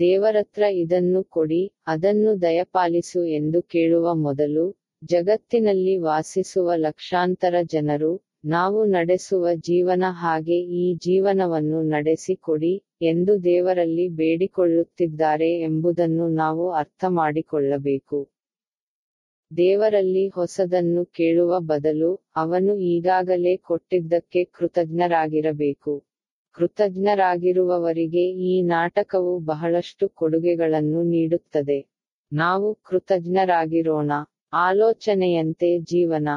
ದೇವರತ್ರ ಇದನ್ನು ಕೊಡಿ, ಅದನ್ನು ದಯಪಾಲಿಸು ಎಂದು ಕೇಳುವ ಮೊದಲು, ಜಗತ್ತಿನಲ್ಲಿ ವಾಸಿಸುವ ಲಕ್ಷಾಂತರ ಜನರು, ನಾವು ನಡೆಸುವ ಜೀವನ ಹಾಗೆ ಈ ಜೀವನವನ್ನು ನಡೆಸಿಕೊಡಿ ಎಂದು ದೇವರಲ್ಲಿ ಬೇಡಿಕೊಳ್ಳುತ್ತಿದ್ದಾರೆ ಎಂಬುದನ್ನು ನಾವು ಅರ್ಥಮಾಡಿಕೊಳ್ಳಬೇಕು. ದೇವರಲ್ಲಿ ಹೊಸದನ್ನು ಕೇಳುವ ಬದಲು, ಅವನು ಈಗಾಗಲೇ ಕೊಟ್ಟಿದ್ದಕ್ಕೆ ಕೃತಜ್ಞರಾಗಿರಬೇಕು. ಕೃತಜ್ಞರಾಗಿರುವವರಿಗೆ ಈ ನಾಟಕವು ಬಹಳಷ್ಟು ಕೊಡುಗೆಗಳನ್ನು ನೀಡುತ್ತದೆ. ನಾವು ಕೃತಜ್ಞರಾಗಿರೋಣ. ಆಲೋಚನೆಯಂತೆ ಜೀವನ.